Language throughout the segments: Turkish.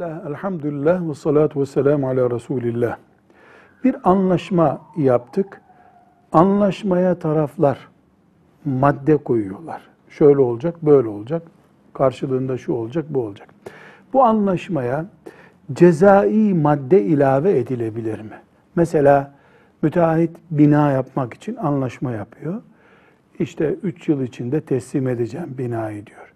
Bismillah, elhamdülillah ve salatu ve selamu ala Resulillah. Bir anlaşma yaptık. Anlaşmaya taraflar madde koyuyorlar. Şöyle olacak, böyle olacak. Karşılığında şu olacak, bu olacak. Bu anlaşmaya cezai madde ilave edilebilir mi? Mesela müteahhit bina yapmak için anlaşma yapıyor. İşte üç yıl içinde teslim edeceğim binayı diyor.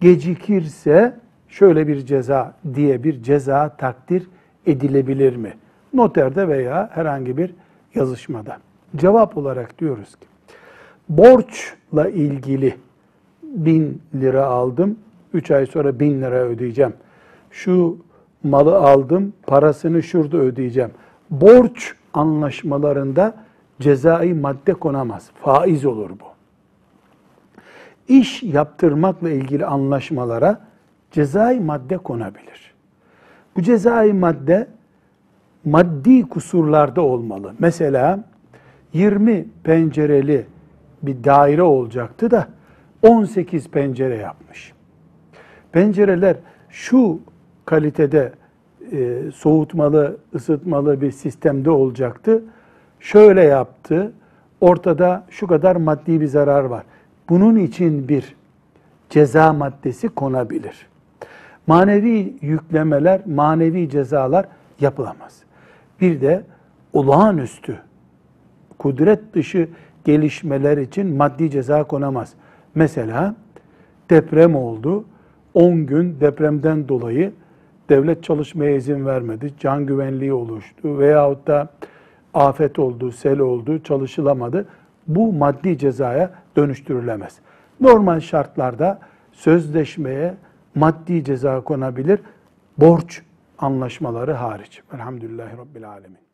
Gecikirse şöyle bir ceza diye bir ceza takdir edilebilir mi? Noterde veya herhangi bir yazışmada. Cevap olarak diyoruz ki, borçla ilgili bin lira aldım, üç ay sonra bin lira ödeyeceğim. Şu malı aldım, parasını şurada ödeyeceğim. Borç anlaşmalarında cezai madde konamaz. Faiz olur bu. İş yaptırmakla ilgili anlaşmalara cezai madde konabilir. Bu cezai madde maddi kusurlarda olmalı. Mesela 20 pencereli bir daire olacaktı da 18 pencere yapmış. Pencereler şu kalitede e, soğutmalı, ısıtmalı bir sistemde olacaktı. Şöyle yaptı. Ortada şu kadar maddi bir zarar var. Bunun için bir ceza maddesi konabilir. Manevi yüklemeler, manevi cezalar yapılamaz. Bir de olağanüstü, kudret dışı gelişmeler için maddi ceza konamaz. Mesela deprem oldu. 10 gün depremden dolayı devlet çalışmaya izin vermedi. Can güvenliği oluştu veyahut da afet oldu, sel oldu, çalışılamadı. Bu maddi cezaya dönüştürülemez. Normal şartlarda sözleşmeye maddi ceza konabilir. Borç anlaşmaları hariç. Elhamdülillahi Rabbil Alemin.